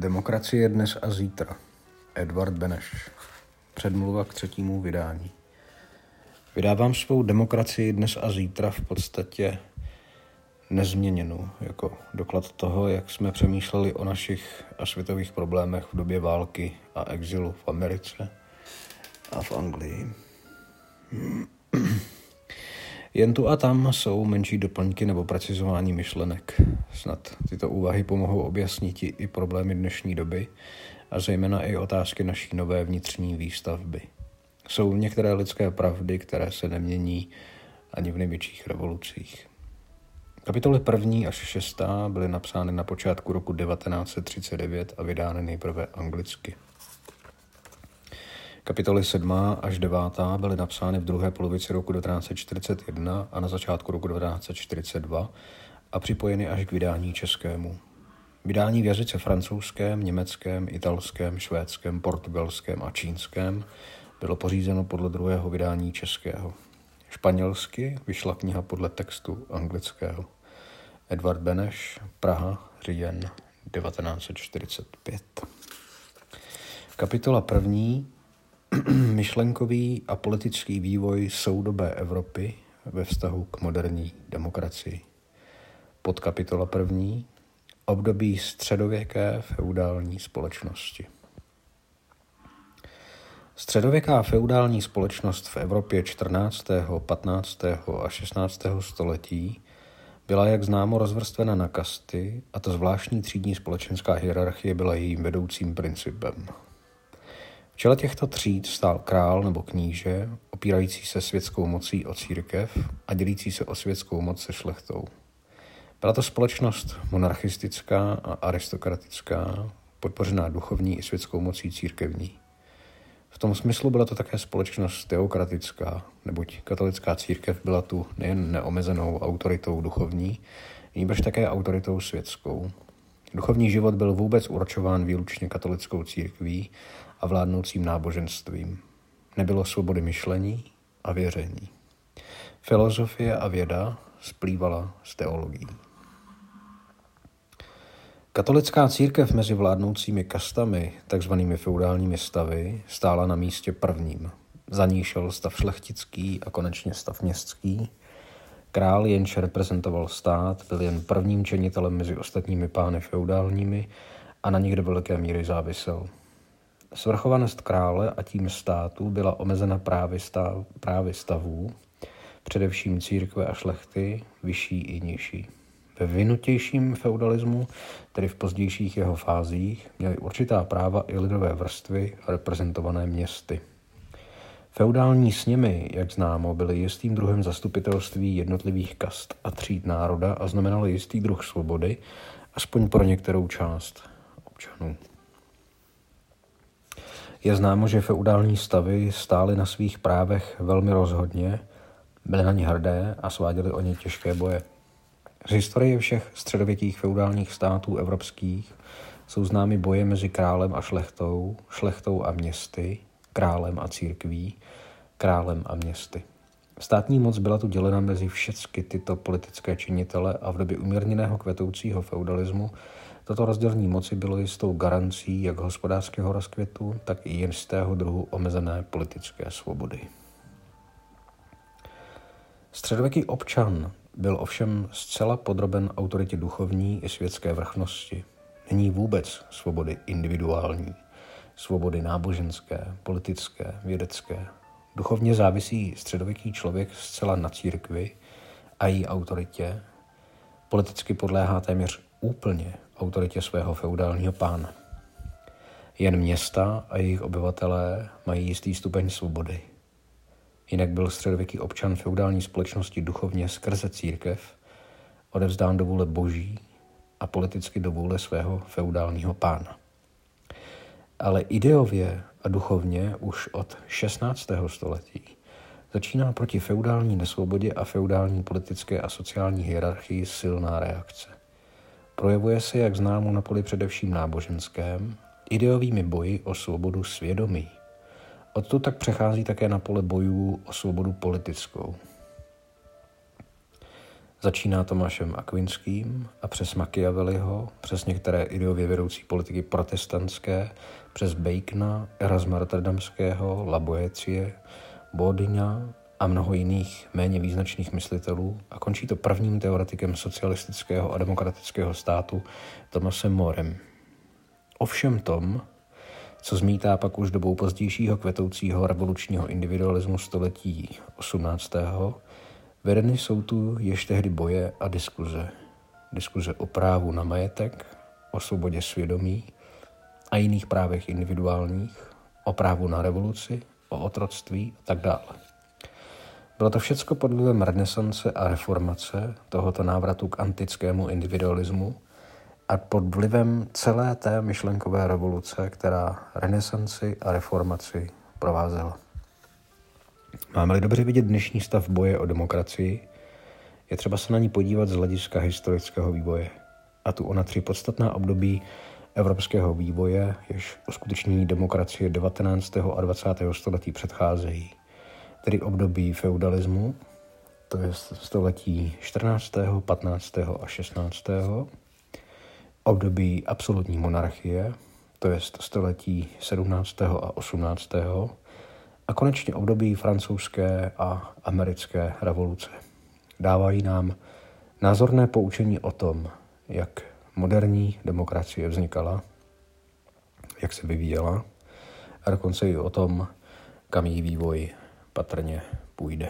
Demokracie dnes a zítra. Edward Beneš. Předmluva k třetímu vydání. Vydávám svou demokracii dnes a zítra v podstatě nezměněnou, jako doklad toho, jak jsme přemýšleli o našich a světových problémech v době války a exilu v Americe a v Anglii. Jen tu a tam jsou menší doplňky nebo precizování myšlenek. Snad tyto úvahy pomohou objasnit i problémy dnešní doby a zejména i otázky naší nové vnitřní výstavby. Jsou některé lidské pravdy, které se nemění ani v největších revolucích. Kapitoly první až šestá byly napsány na počátku roku 1939 a vydány nejprve anglicky. Kapitoly 7. až 9. byly napsány v druhé polovici roku 1941 a na začátku roku 1942 a připojeny až k vydání českému. Vydání v jazyce francouzském, německém, italském, švédském, portugalském a čínském bylo pořízeno podle druhého vydání českého. Španělsky vyšla kniha podle textu anglického. Edward Beneš, Praha, říjen 1945. Kapitola první myšlenkový a politický vývoj soudobé Evropy ve vztahu k moderní demokracii. Podkapitola první období středověké feudální společnosti. Středověká feudální společnost v Evropě 14., 15. a 16. století byla, jak známo, rozvrstvena na kasty a ta zvláštní třídní společenská hierarchie byla jejím vedoucím principem čele těchto tříd stál král nebo kníže, opírající se světskou mocí o církev a dělící se o světskou moc se šlechtou. Byla to společnost monarchistická a aristokratická, podpořená duchovní i světskou mocí církevní. V tom smyslu byla to také společnost teokratická, neboť katolická církev byla tu nejen neomezenou autoritou duchovní, nýbrž také autoritou světskou. Duchovní život byl vůbec určován výlučně katolickou církví a vládnoucím náboženstvím. Nebylo svobody myšlení a věření. Filozofie a věda splývala s teologií. Katolická církev mezi vládnoucími kastami, takzvanými feudálními stavy, stála na místě prvním. Za ní šel stav šlechtický a konečně stav městský. Král, jenž reprezentoval stát, byl jen prvním činitelem mezi ostatními pány feudálními a na nich do velké míry závisel. Svrchovanost krále a tím státu byla omezena právě, stav, právě stavů, především církve a šlechty, vyšší i nižší. Ve vynutějším feudalismu, tedy v pozdějších jeho fázích, měly určitá práva i lidové vrstvy reprezentované městy. Feudální sněmy, jak známo, byly jistým druhem zastupitelství jednotlivých kast a tříd národa a znamenaly jistý druh svobody, aspoň pro některou část občanů. Je známo, že feudální stavy stály na svých právech velmi rozhodně, byly na ně hrdé a sváděly o ně těžké boje. Z historie všech středověkých feudálních států evropských jsou známy boje mezi králem a šlechtou, šlechtou a městy, králem a církví, králem a městy. Státní moc byla tu dělena mezi všechny tyto politické činitele a v době umírněného kvetoucího feudalismu Toto rozdělení moci bylo jistou garancí jak hospodářského rozkvětu, tak i jistého druhu omezené politické svobody. Středověký občan byl ovšem zcela podroben autoritě duchovní i světské vrchnosti. Není vůbec svobody individuální, svobody náboženské, politické, vědecké. Duchovně závisí středověký člověk zcela na církvi a její autoritě. Politicky podléhá téměř úplně autoritě svého feudálního pána. Jen města a jejich obyvatelé mají jistý stupeň svobody. Jinak byl středověký občan feudální společnosti duchovně skrze církev odevzdán do vůle boží a politicky do vůle svého feudálního pána. Ale ideově a duchovně už od 16. století začíná proti feudální nesvobodě a feudální politické a sociální hierarchii silná reakce. Projevuje se, jak známo, na poli především náboženském, ideovými boji o svobodu svědomí. Odtud tak přechází také na pole bojů o svobodu politickou. Začíná Tomášem Akvinským a přes Machiavelliho, přes některé ideově vedoucí politiky protestantské, přes Bacona, Erasma Rotterdamského, Laboecie, Bodyňa a mnoho jiných méně význačných myslitelů a končí to prvním teoretikem socialistického a demokratického státu Tomasem Morem. Ovšem tom, co zmítá pak už dobou pozdějšího kvetoucího revolučního individualismu století 18. Vedeny jsou tu ještě tehdy boje a diskuze. Diskuze o právu na majetek, o svobodě svědomí a jiných právech individuálních, o právu na revoluci, o otroctví a tak dále. Bylo to všecko pod vlivem renesance a reformace, tohoto návratu k antickému individualismu a pod vlivem celé té myšlenkové revoluce, která renesanci a reformaci provázela. Máme-li dobře vidět dnešní stav boje o demokracii, je třeba se na ní podívat z hlediska historického vývoje. A tu ona tři podstatná období evropského vývoje, jež uskutečnění demokracie 19. a 20. století předcházejí. Tedy období feudalismu, to je století 14., 15. a 16. Období absolutní monarchie, to je století 17. a 18 a konečně období francouzské a americké revoluce. Dávají nám názorné poučení o tom, jak moderní demokracie vznikala, jak se vyvíjela a dokonce i o tom, kam její vývoj patrně půjde.